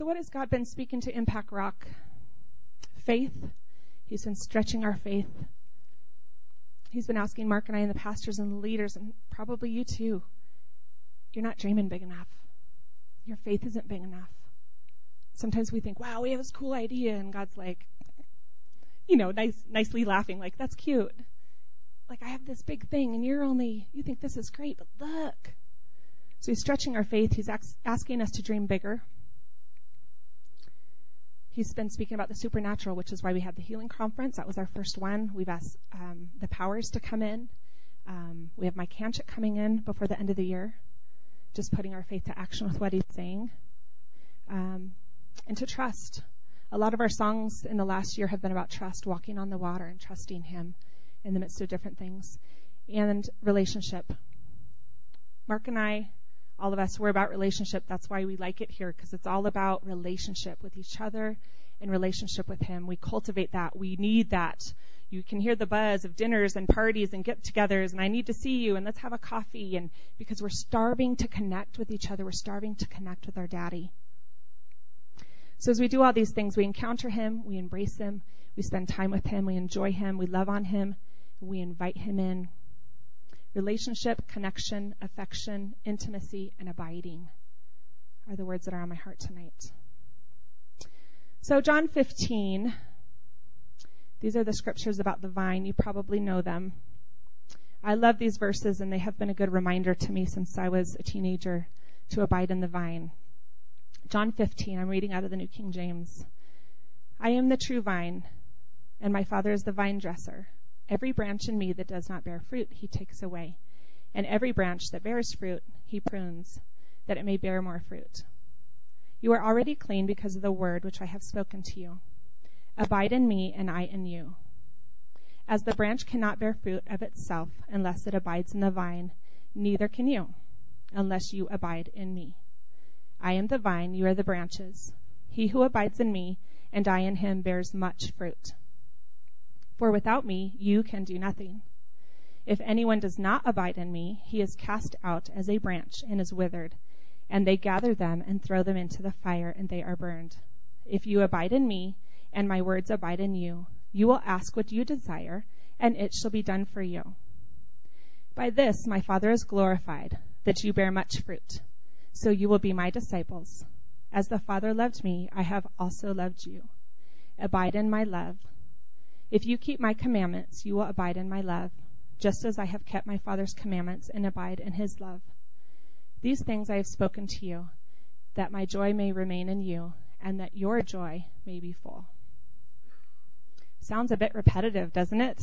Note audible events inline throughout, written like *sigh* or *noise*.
So, what has God been speaking to Impact Rock? Faith. He's been stretching our faith. He's been asking Mark and I and the pastors and the leaders, and probably you too. You're not dreaming big enough. Your faith isn't big enough. Sometimes we think, wow, we have this cool idea, and God's like, you know, nice, nicely laughing, like, that's cute. Like, I have this big thing, and you're only, you think this is great, but look. So he's stretching our faith. He's asking us to dream bigger. He's been speaking about the supernatural, which is why we had the healing conference. That was our first one. We've asked um, the powers to come in. Um, we have Mike Hanchett coming in before the end of the year, just putting our faith to action with what he's saying. Um, and to trust. A lot of our songs in the last year have been about trust, walking on the water and trusting Him in the midst of different things. And relationship. Mark and I all of us, we're about relationship. That's why we like it here, because it's all about relationship with each other and relationship with Him. We cultivate that. We need that. You can hear the buzz of dinners and parties and get togethers, and I need to see you, and let's have a coffee. And because we're starving to connect with each other, we're starving to connect with our daddy. So as we do all these things, we encounter Him, we embrace Him, we spend time with Him, we enjoy Him, we love on Him, we invite Him in, Relationship, connection, affection, intimacy, and abiding are the words that are on my heart tonight. So, John 15, these are the scriptures about the vine. You probably know them. I love these verses, and they have been a good reminder to me since I was a teenager to abide in the vine. John 15, I'm reading out of the New King James. I am the true vine, and my Father is the vine dresser. Every branch in me that does not bear fruit, he takes away. And every branch that bears fruit, he prunes, that it may bear more fruit. You are already clean because of the word which I have spoken to you. Abide in me, and I in you. As the branch cannot bear fruit of itself unless it abides in the vine, neither can you, unless you abide in me. I am the vine, you are the branches. He who abides in me, and I in him, bears much fruit for without me you can do nothing. If anyone does not abide in me, he is cast out as a branch and is withered, and they gather them and throw them into the fire, and they are burned. If you abide in me, and my words abide in you, you will ask what you desire, and it shall be done for you. By this my Father is glorified, that you bear much fruit, so you will be my disciples. As the Father loved me, I have also loved you. Abide in my love. If you keep my commandments, you will abide in my love, just as I have kept my Father's commandments and abide in his love. These things I have spoken to you, that my joy may remain in you, and that your joy may be full. Sounds a bit repetitive, doesn't it?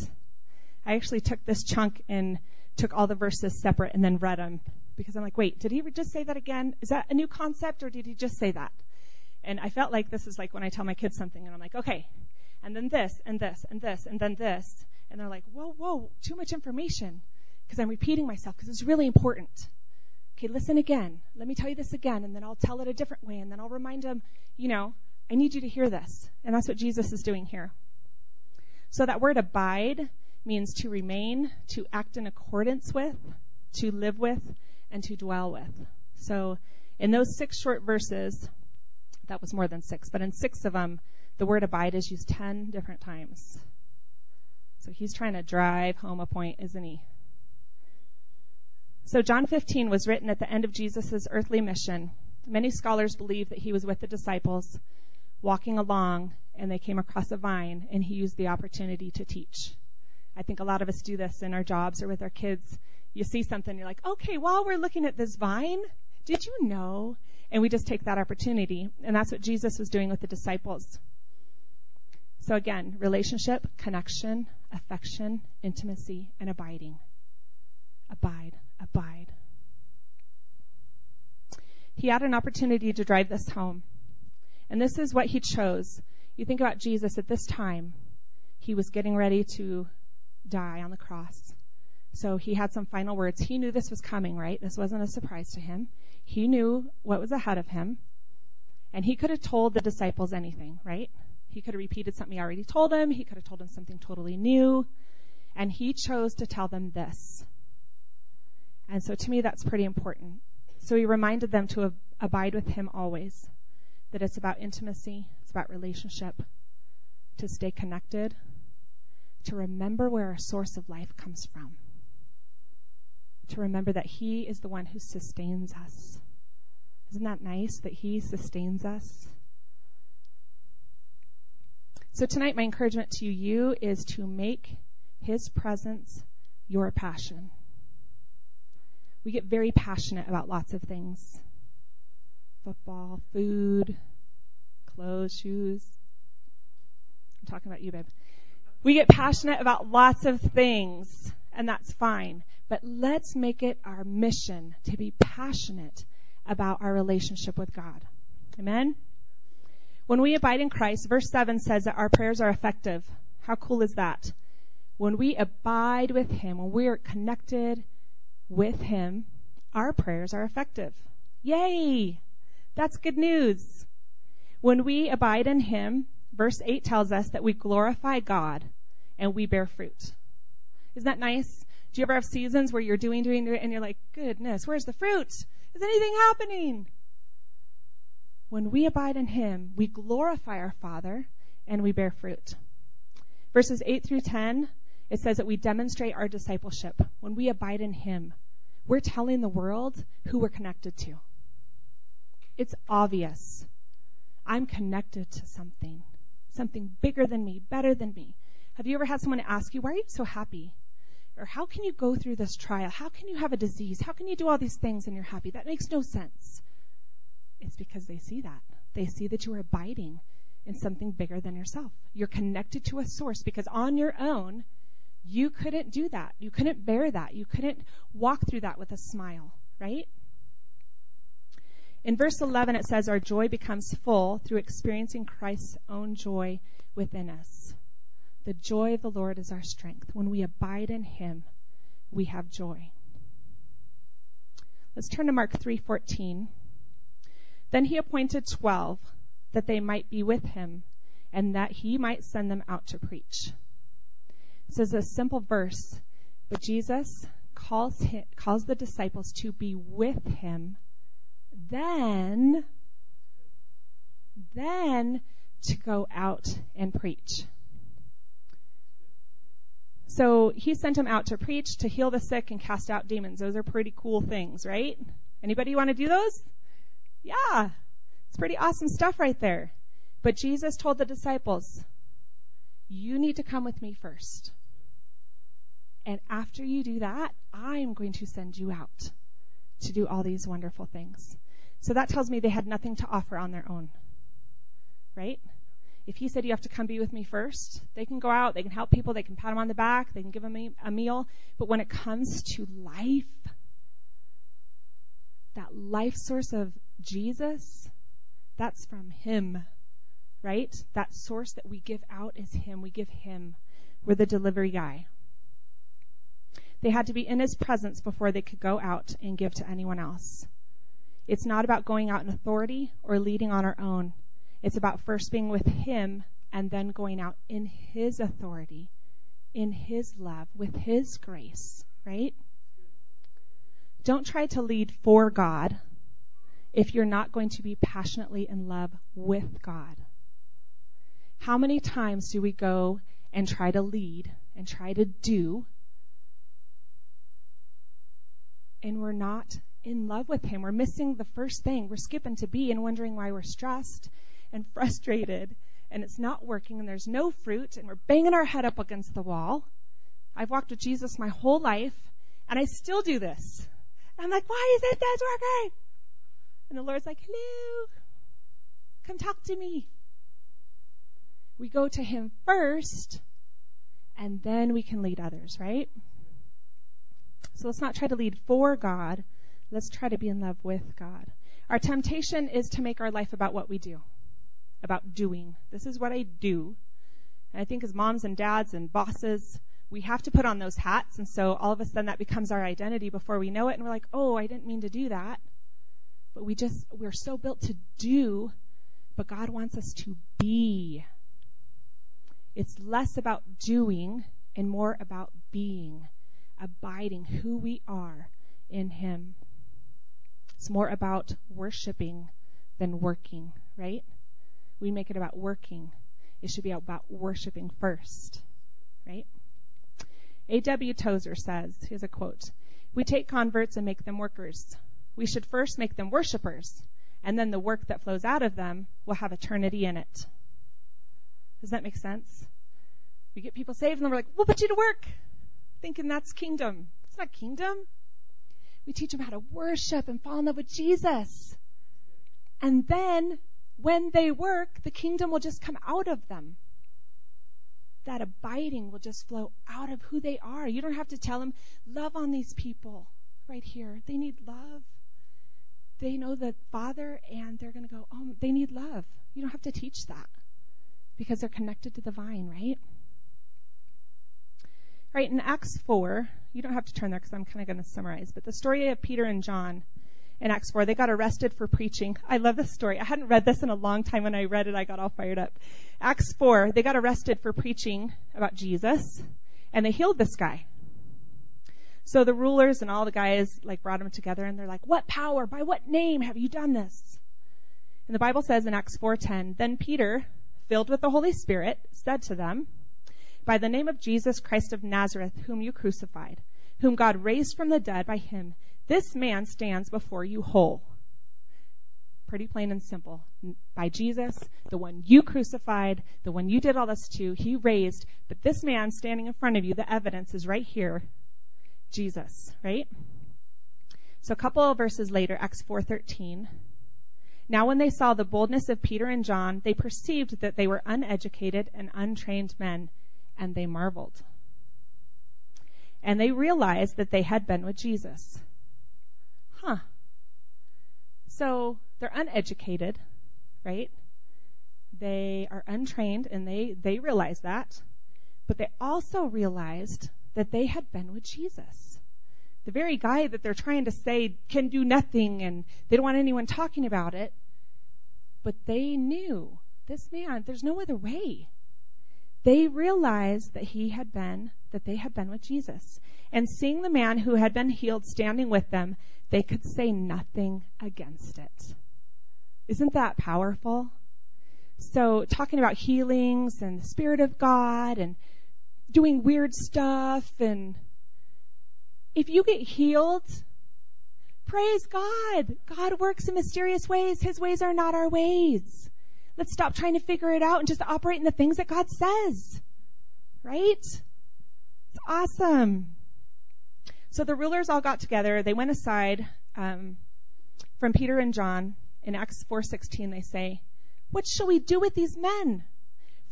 I actually took this chunk and took all the verses separate and then read them because I'm like, wait, did he just say that again? Is that a new concept or did he just say that? And I felt like this is like when I tell my kids something and I'm like, okay, and then this, and this, and this, and then this. And they're like, whoa, whoa, too much information. Because I'm repeating myself, because it's really important. Okay, listen again. Let me tell you this again, and then I'll tell it a different way, and then I'll remind them, you know, I need you to hear this. And that's what Jesus is doing here. So that word abide means to remain, to act in accordance with, to live with, and to dwell with. So in those six short verses, that was more than six, but in six of them, the word abide is used 10 different times. So he's trying to drive home a point, isn't he? So John 15 was written at the end of Jesus' earthly mission. Many scholars believe that he was with the disciples walking along and they came across a vine and he used the opportunity to teach. I think a lot of us do this in our jobs or with our kids. You see something, you're like, okay, while we're looking at this vine, did you know? And we just take that opportunity. And that's what Jesus was doing with the disciples. So again, relationship, connection, affection, intimacy, and abiding. Abide, abide. He had an opportunity to drive this home. And this is what he chose. You think about Jesus at this time, he was getting ready to die on the cross. So he had some final words. He knew this was coming, right? This wasn't a surprise to him. He knew what was ahead of him. And he could have told the disciples anything, right? He could have repeated something he already told them. He could have told them something totally new. And he chose to tell them this. And so to me, that's pretty important. So he reminded them to ab- abide with him always, that it's about intimacy, it's about relationship, to stay connected, to remember where our source of life comes from, to remember that He is the one who sustains us. Isn't that nice that He sustains us? So tonight, my encouragement to you is to make His presence your passion. We get very passionate about lots of things football, food, clothes, shoes. I'm talking about you, babe. We get passionate about lots of things, and that's fine. But let's make it our mission to be passionate about our relationship with God. Amen? When we abide in Christ, verse 7 says that our prayers are effective. How cool is that? When we abide with Him, when we are connected with Him, our prayers are effective. Yay! That's good news. When we abide in Him, verse 8 tells us that we glorify God and we bear fruit. Isn't that nice? Do you ever have seasons where you're doing, doing, doing, and you're like, goodness, where's the fruit? Is anything happening? When we abide in Him, we glorify our Father and we bear fruit. Verses 8 through 10, it says that we demonstrate our discipleship. When we abide in Him, we're telling the world who we're connected to. It's obvious. I'm connected to something, something bigger than me, better than me. Have you ever had someone ask you, why are you so happy? Or how can you go through this trial? How can you have a disease? How can you do all these things and you're happy? That makes no sense. It's because they see that. They see that you are abiding in something bigger than yourself. You're connected to a source because on your own, you couldn't do that. You couldn't bear that. You couldn't walk through that with a smile, right? In verse 11, it says, Our joy becomes full through experiencing Christ's own joy within us. The joy of the Lord is our strength. When we abide in Him, we have joy. Let's turn to Mark 3:14. Then he appointed twelve that they might be with him and that he might send them out to preach. This is a simple verse, but Jesus calls, him, calls the disciples to be with him, then, then to go out and preach. So he sent them out to preach, to heal the sick, and cast out demons. Those are pretty cool things, right? Anybody want to do those? Yeah, it's pretty awesome stuff right there. But Jesus told the disciples, you need to come with me first. And after you do that, I'm going to send you out to do all these wonderful things. So that tells me they had nothing to offer on their own. Right? If he said you have to come be with me first, they can go out, they can help people, they can pat them on the back, they can give them a meal. But when it comes to life, that life source of Jesus, that's from Him, right? That source that we give out is Him. We give Him. We're the delivery guy. They had to be in His presence before they could go out and give to anyone else. It's not about going out in authority or leading on our own. It's about first being with Him and then going out in His authority, in His love, with His grace, right? Don't try to lead for God if you're not going to be passionately in love with God. How many times do we go and try to lead and try to do and we're not in love with Him? We're missing the first thing. We're skipping to be and wondering why we're stressed and *laughs* frustrated and it's not working and there's no fruit and we're banging our head up against the wall. I've walked with Jesus my whole life and I still do this. I'm like, why isn't this working? And the Lord's like, hello, come talk to me. We go to Him first, and then we can lead others, right? So let's not try to lead for God. Let's try to be in love with God. Our temptation is to make our life about what we do, about doing. This is what I do. And I think as moms and dads and bosses, we have to put on those hats. And so all of a sudden that becomes our identity before we know it. And we're like, oh, I didn't mean to do that. But we just, we're so built to do, but God wants us to be. It's less about doing and more about being, abiding who we are in Him. It's more about worshiping than working, right? We make it about working. It should be about worshiping first, right? A.W. Tozer says, here's a quote, we take converts and make them workers. We should first make them worshipers, and then the work that flows out of them will have eternity in it. Does that make sense? We get people saved and then we're like, we'll put you to work, thinking that's kingdom. It's not kingdom. We teach them how to worship and fall in love with Jesus. And then when they work, the kingdom will just come out of them that abiding will just flow out of who they are. You don't have to tell them, love on these people right here. They need love. They know the Father and they're going to go, oh, they need love. You don't have to teach that because they're connected to the vine, right? Right, in Acts 4, you don't have to turn there because I'm kind of going to summarize, but the story of Peter and John in Acts 4. They got arrested for preaching. I love this story. I hadn't read this in a long time. When I read it, I got all fired up. Acts 4, they got arrested for preaching about Jesus, and they healed this guy. So the rulers and all the guys like brought him together, and they're like, "What power? By what name have you done this?" And the Bible says in Acts 4:10, then Peter, filled with the Holy Spirit, said to them, "By the name of Jesus Christ of Nazareth, whom you crucified, whom God raised from the dead by him, this man stands before you whole. Pretty plain and simple. By Jesus, the one you crucified, the one you did all this to, he raised, but this man standing in front of you, the evidence is right here. Jesus, right? So a couple of verses later, Acts 4:13. Now when they saw the boldness of Peter and John, they perceived that they were uneducated and untrained men, and they marveled. And they realized that they had been with Jesus huh. So they're uneducated, right? They are untrained and they, they realize that. But they also realized that they had been with Jesus. The very guy that they're trying to say can do nothing and they don't want anyone talking about it. But they knew this man, there's no other way. They realized that he had been, that they had been with Jesus. And seeing the man who had been healed standing with them, they could say nothing against it. Isn't that powerful? So, talking about healings and the Spirit of God and doing weird stuff, and if you get healed, praise God. God works in mysterious ways. His ways are not our ways. Let's stop trying to figure it out and just operate in the things that God says. Right? It's awesome. So the rulers all got together. They went aside um, from Peter and John. In Acts 4:16, they say, "What shall we do with these men?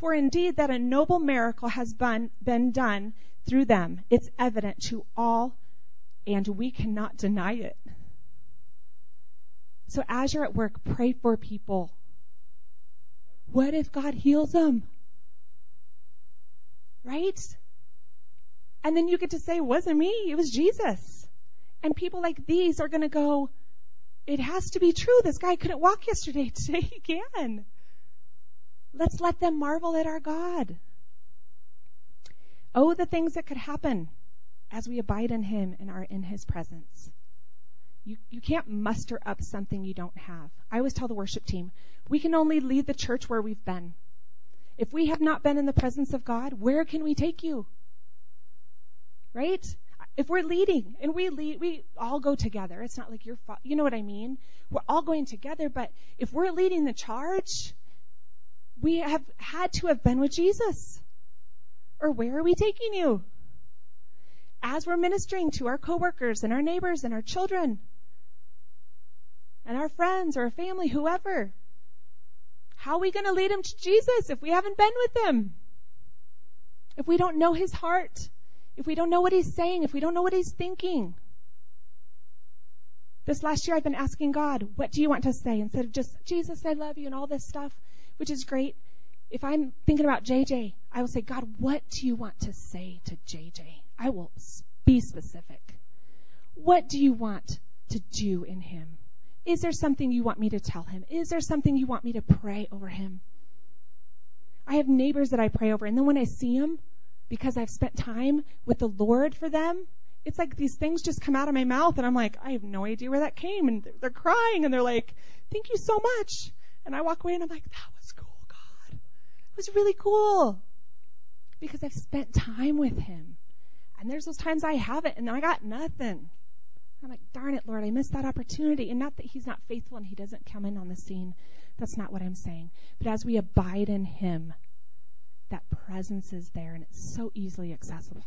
For indeed that a noble miracle has been, been done through them. It's evident to all, and we cannot deny it." So as you're at work, pray for people. What if God heals them? Right? And then you get to say, it wasn't me, it was Jesus. And people like these are going to go, it has to be true. This guy couldn't walk yesterday. *laughs* Today he can. Let's let them marvel at our God. Oh, the things that could happen as we abide in Him and are in His presence. You, you can't muster up something you don't have. I always tell the worship team, we can only lead the church where we've been. If we have not been in the presence of God, where can we take you? right? If we're leading and we lead, we all go together. It's not like you're, you know what I mean? We're all going together, but if we're leading the charge, we have had to have been with Jesus. Or where are we taking you? As we're ministering to our coworkers and our neighbors and our children and our friends or our family, whoever, how are we going to lead them to Jesus if we haven't been with them? If we don't know his heart? if we don't know what he's saying, if we don't know what he's thinking. This last year I've been asking God, what do you want to say? Instead of just, Jesus, I love you and all this stuff, which is great. If I'm thinking about JJ, I will say, God, what do you want to say to JJ? I will be specific. What do you want to do in him? Is there something you want me to tell him? Is there something you want me to pray over him? I have neighbors that I pray over, and then when I see them, because I've spent time with the Lord for them, it's like these things just come out of my mouth and I'm like, I have no idea where that came. And they're crying and they're like, thank you so much. And I walk away and I'm like, that was cool, God. It was really cool. Because I've spent time with him. And there's those times I haven't and I got nothing. I'm like, darn it, Lord, I missed that opportunity. And not that he's not faithful and he doesn't come in on the scene. That's not what I'm saying. But as we abide in him, that presence is there and it's so easily accessible.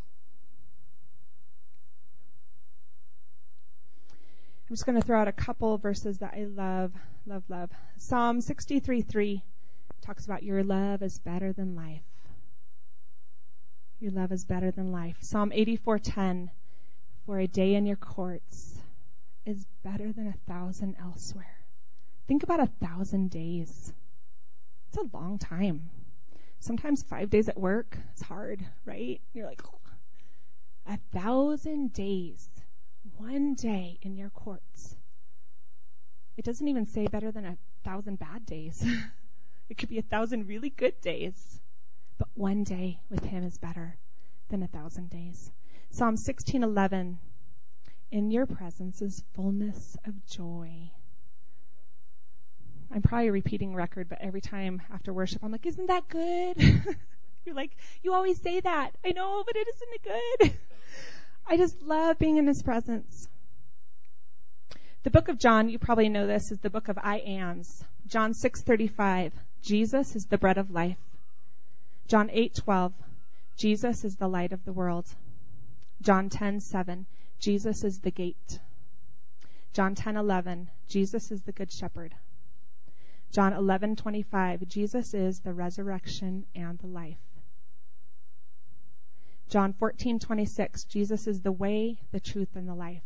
I'm just going to throw out a couple verses that I love, love, love. Psalm 63:3 talks about your love is better than life. Your love is better than life. Psalm 84:10 For a day in your courts is better than a thousand elsewhere. Think about a thousand days. It's a long time. Sometimes five days at work, it's hard, right? You're like, oh. a thousand days, one day in your courts. It doesn't even say better than a thousand bad days. *laughs* it could be a thousand really good days. But one day with him is better than a thousand days. Psalm 16:11 In your presence is fullness of joy I'm probably repeating record, but every time after worship, I'm like, isn't that good? *laughs* You're like, you always say that. I know, but it isn't good? *laughs* I just love being in His presence. The book of John, you probably know this, is the book of I ams. John 6:35, Jesus is the bread of life. John 8:12, Jesus is the light of the world. John 10:7, Jesus is the gate. John 10:11, Jesus is the good shepherd. John 11:25 Jesus is the resurrection and the life. John 14:26 Jesus is the way, the truth and the life.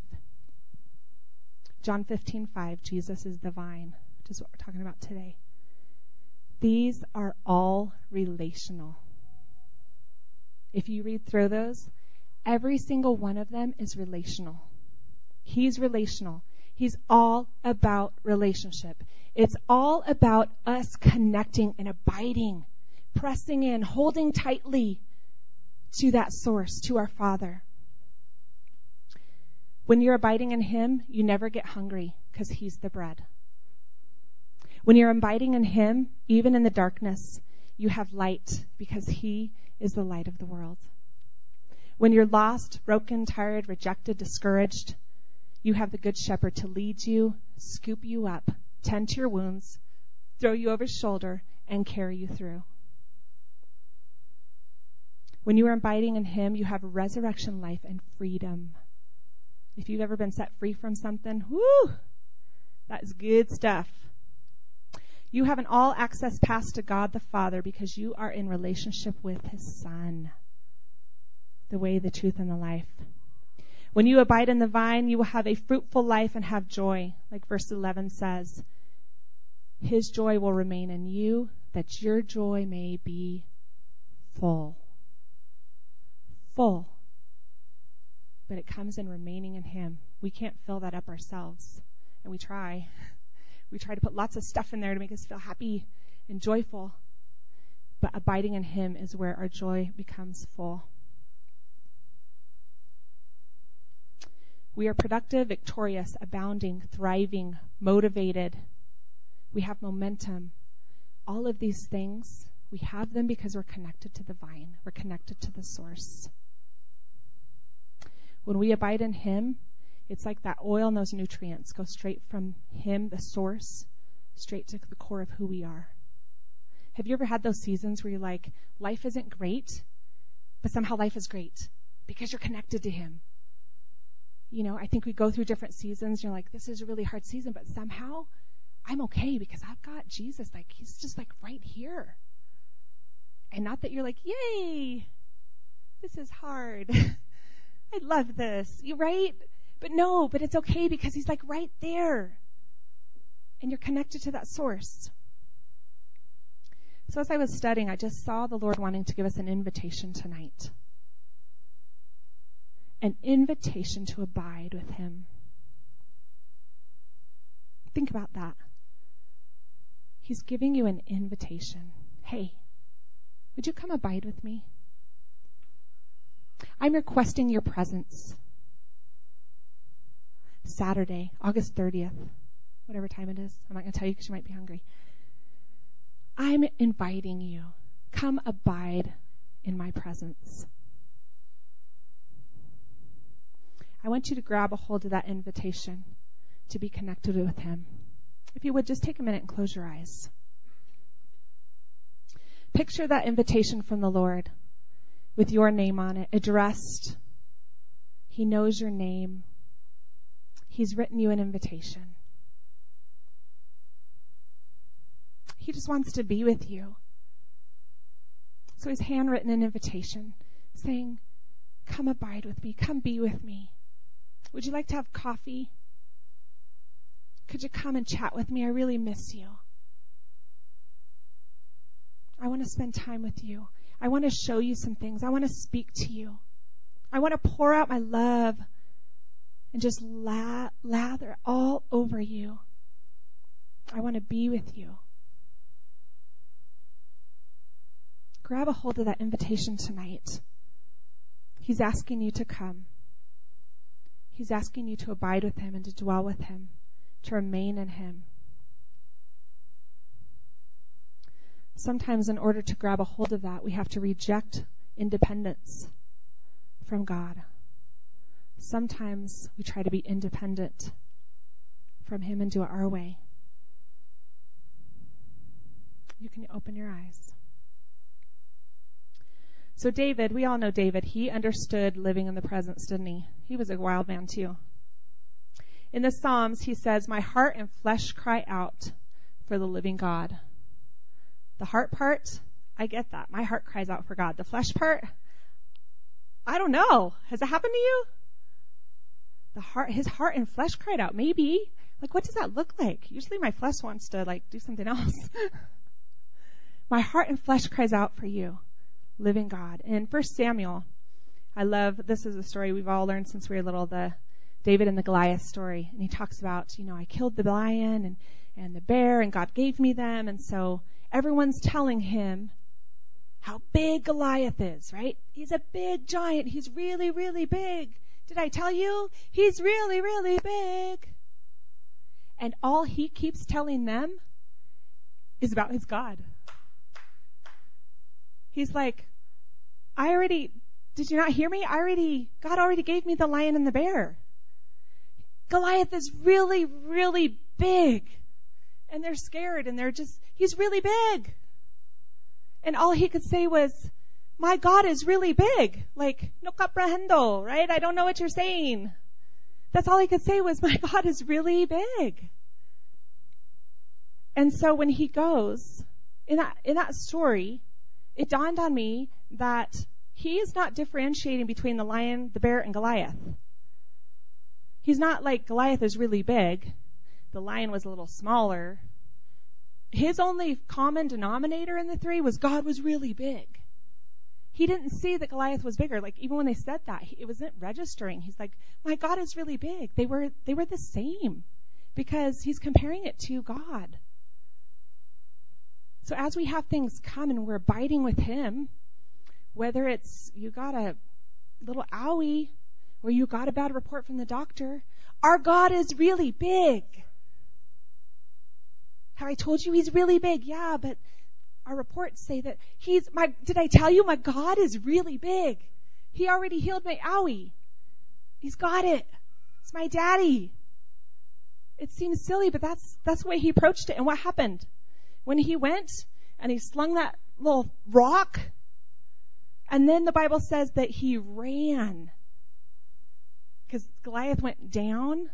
John 15:5 Jesus is the vine, which is what we're talking about today. These are all relational. If you read through those, every single one of them is relational. He's relational. He's all about relationship. It's all about us connecting and abiding, pressing in, holding tightly to that source, to our Father. When you're abiding in Him, you never get hungry because He's the bread. When you're abiding in Him, even in the darkness, you have light because He is the light of the world. When you're lost, broken, tired, rejected, discouraged, you have the Good Shepherd to lead you, scoop you up, tend to your wounds, throw you over his shoulder, and carry you through. When you are abiding in him, you have resurrection life and freedom. If you've ever been set free from something, whoo, that is good stuff. You have an all access pass to God the Father because you are in relationship with his Son. The way, the truth, and the life. When you abide in the vine, you will have a fruitful life and have joy, like verse 11 says. His joy will remain in you, that your joy may be full. Full. But it comes in remaining in Him. We can't fill that up ourselves. And we try. *laughs* We try to put lots of stuff in there to make us feel happy and joyful. But abiding in Him is where our joy becomes full. We are productive, victorious, abounding, thriving, motivated. We have momentum. All of these things, we have them because we're connected to the vine. We're connected to the source. When we abide in Him, it's like that oil and those nutrients go straight from Him, the source, straight to the core of who we are. Have you ever had those seasons where you're like, life isn't great, but somehow life is great because you're connected to Him? you know, I think we go through different seasons. You're like, this is a really hard season, but somehow I'm okay because I've got Jesus. Like, he's just like right here. And not that you're like, yay, this is hard. *laughs* I love this. You right? But no, but it's okay because he's like right there. And you're connected to that source. So as I was studying, I just saw the Lord wanting to give us an invitation tonight an invitation to abide with Him. Think about that. He's giving you an invitation. Hey, would you come abide with me? I'm requesting your presence. Saturday, August 30th, whatever time it is. I'm not going to tell you because you might be hungry. I'm inviting you. Come abide in my presence. I want you to grab a hold of that invitation to be connected with Him. If you would, just take a minute and close your eyes. Picture that invitation from the Lord with your name on it, addressed. He knows your name. He's written you an invitation. He just wants to be with you. So he's handwritten an invitation saying, Come abide with me. Come be with me. Would you like to have coffee? Could you come and chat with me? I really miss you. I want to spend time with you. I want to show you some things. I want to speak to you. I want to pour out my love and just la- lather all over you. I want to be with you. Grab a hold of that invitation tonight. He's asking you to come. He's asking you to abide with Him and to dwell with Him, to remain in Him. Sometimes, in order to grab a hold of that, we have to reject independence from God. Sometimes we try to be independent from Him and do it our way. You can open your eyes. So David, we all know David. He understood living in the presence, didn't he? He was a wild man too. In the Psalms, he says, My heart and flesh cry out for the living God. The heart part, I get that. My heart cries out for God. The flesh part, I don't know. Has it happened to you? The heart, his heart and flesh cried out. Maybe. Like, what does that look like? Usually my flesh wants to, like, do something else. *laughs* my heart and flesh cries out for you living God. In 1 Samuel, I love, this is a story we've all learned since we were little, the David and the Goliath story. And he talks about, you know, I killed the lion and, and the bear and God gave me them. And so everyone's telling him how big Goliath is, right? He's a big giant. He's really, really big. Did I tell you? He's really, really big. And all he keeps telling them is about his God. He's like, I already, did you not hear me? I already, God already gave me the lion and the bear. Goliath is really, really big. And they're scared and they're just, he's really big. And all he could say was, my God is really big. Like, no comprehendo, right? I don't know what you're saying. That's all he could say was, my God is really big. And so when he goes, in that, in that story, it dawned on me that he is not differentiating between the lion, the bear, and Goliath. He's not like Goliath is really big. The lion was a little smaller. His only common denominator in the three was God was really big. He didn't see that Goliath was bigger. Like even when they said that, it wasn't registering. He's like, "My God is really big." They were they were the same because he's comparing it to God. So as we have things come and we're abiding with Him, whether it's you got a little owie or you got a bad report from the doctor, our God is really big. I told you He's really big? Yeah, but our reports say that He's my, did I tell you my God is really big? He already healed my owie. He's got it. It's my daddy. It seems silly, but that's, that's the way he approached it. And what happened? when he went and he slung that little rock, and then the Bible says that he ran. Because Goliath went down.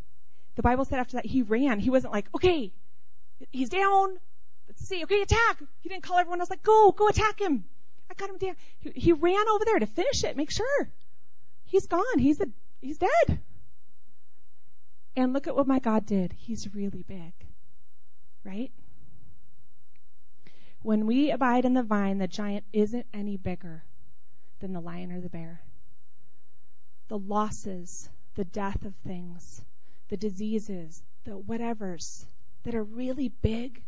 The Bible said after that he ran. He wasn't like, okay, he's down. Let's see. Okay, attack. He didn't call everyone else like, go, go attack him. I got him down. He, he ran over there to finish it, make sure. He's gone. He's a, he's dead. And look at what my God did. He's really big. Right? When we abide in the vine, the giant isn't any bigger than the lion or the bear. The losses, the death of things, the diseases, the whatevers that are really big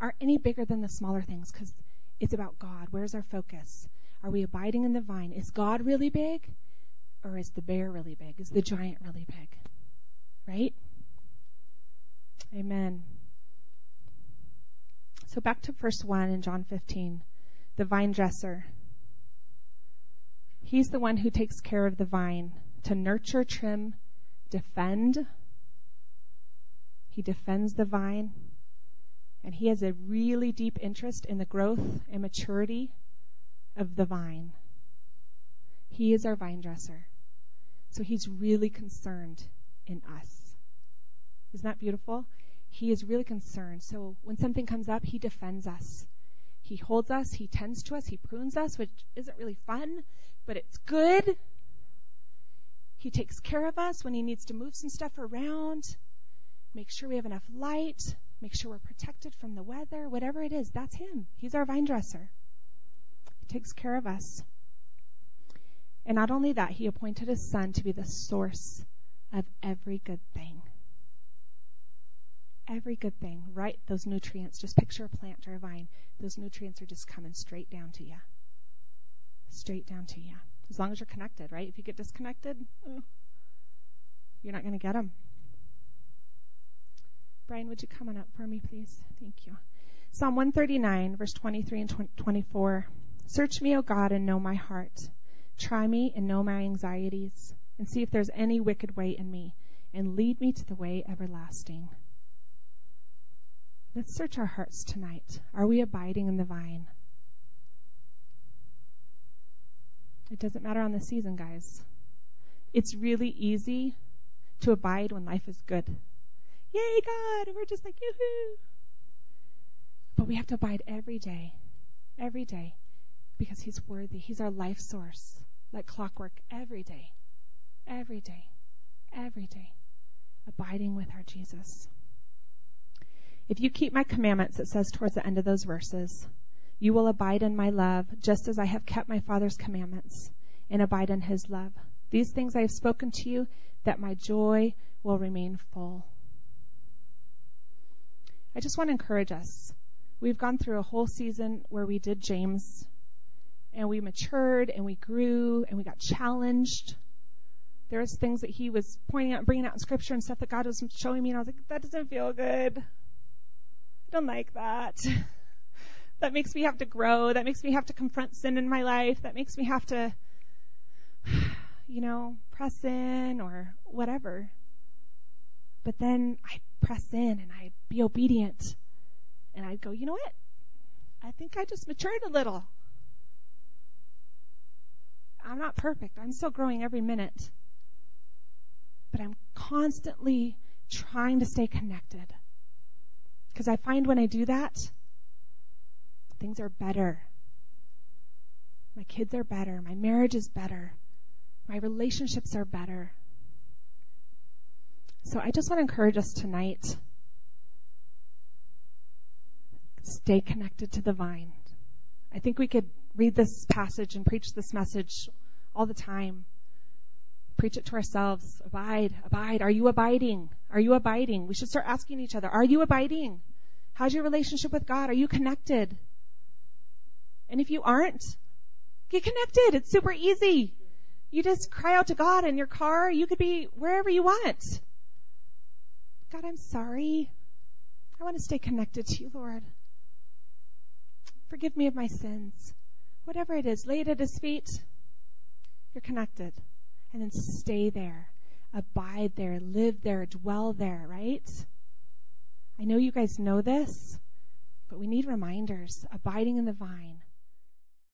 aren't any bigger than the smaller things because it's about God. Where's our focus? Are we abiding in the vine? Is God really big? Or is the bear really big? Is the giant really big? Right? Amen. So back to verse 1 in John 15. The vine dresser. He's the one who takes care of the vine to nurture, trim, defend. He defends the vine. And he has a really deep interest in the growth and maturity of the vine. He is our vine dresser. So he's really concerned in us. Isn't that beautiful? He is really concerned. So when something comes up, he defends us. He holds us, he tends to us, he prunes us, which isn't really fun, but it's good. He takes care of us when he needs to move some stuff around, make sure we have enough light, make sure we're protected from the weather, whatever it is, that's him. He's our vine dresser. He takes care of us. And not only that, he appointed his son to be the source of every good thing. Every good thing, right? Those nutrients. Just picture a plant or a vine. Those nutrients are just coming straight down to you. Straight down to you. As long as you're connected, right? If you get disconnected, oh, you're not going to get them. Brian, would you come on up for me, please? Thank you. Psalm 139, verse 23 and 24. Search me, O God, and know my heart. Try me and know my anxieties, and see if there's any wicked way in me, and lead me to the way everlasting. Let's search our hearts tonight. Are we abiding in the vine? It doesn't matter on the season, guys. It's really easy to abide when life is good. Yay, God! We're just like, yoo-hoo! But we have to abide every day. Every day. Because He's worthy. He's our life source. Like clockwork every day. Every day. Every day. Abiding with our Jesus. If you keep my commandments, it says towards the end of those verses, you will abide in my love, just as I have kept my Father's commandments and abide in his love. These things I have spoken to you, that my joy will remain full. I just want to encourage us. We've gone through a whole season where we did James and we matured and we grew and we got challenged. There was things that he was pointing out, bringing out in scripture and stuff that God was showing me and I was like, that doesn't feel good. I don't like that. *laughs* that makes me have to grow. That makes me have to confront sin in my life. That makes me have to, *sighs* you know, press in or whatever. But then I press in and I'd be obedient. And I'd go, you know what? I think I just matured a little. I'm not perfect. I'm still growing every minute. But I'm constantly trying to stay connected. Because I find when I do that, things are better. My kids are better. My marriage is better. My relationships are better. So I just want to encourage us tonight. Stay connected to the vine. I think we could read this passage and preach this message all the time. Preach it to ourselves. Abide, abide. Are you abiding? Are you abiding? We should start asking each other, are you abiding? How's your relationship with God? Are you connected? And if you aren't, get connected. It's super easy. You just cry out to God in your car. You could be wherever you want. God, I'm sorry. I want to stay connected to you, Lord. Forgive me of my sins. Whatever it is, lay it at His feet. You're connected. And then stay there. Abide there. Live there. Dwell there, right? I know you guys know this, but we need reminders. Abiding in the vine.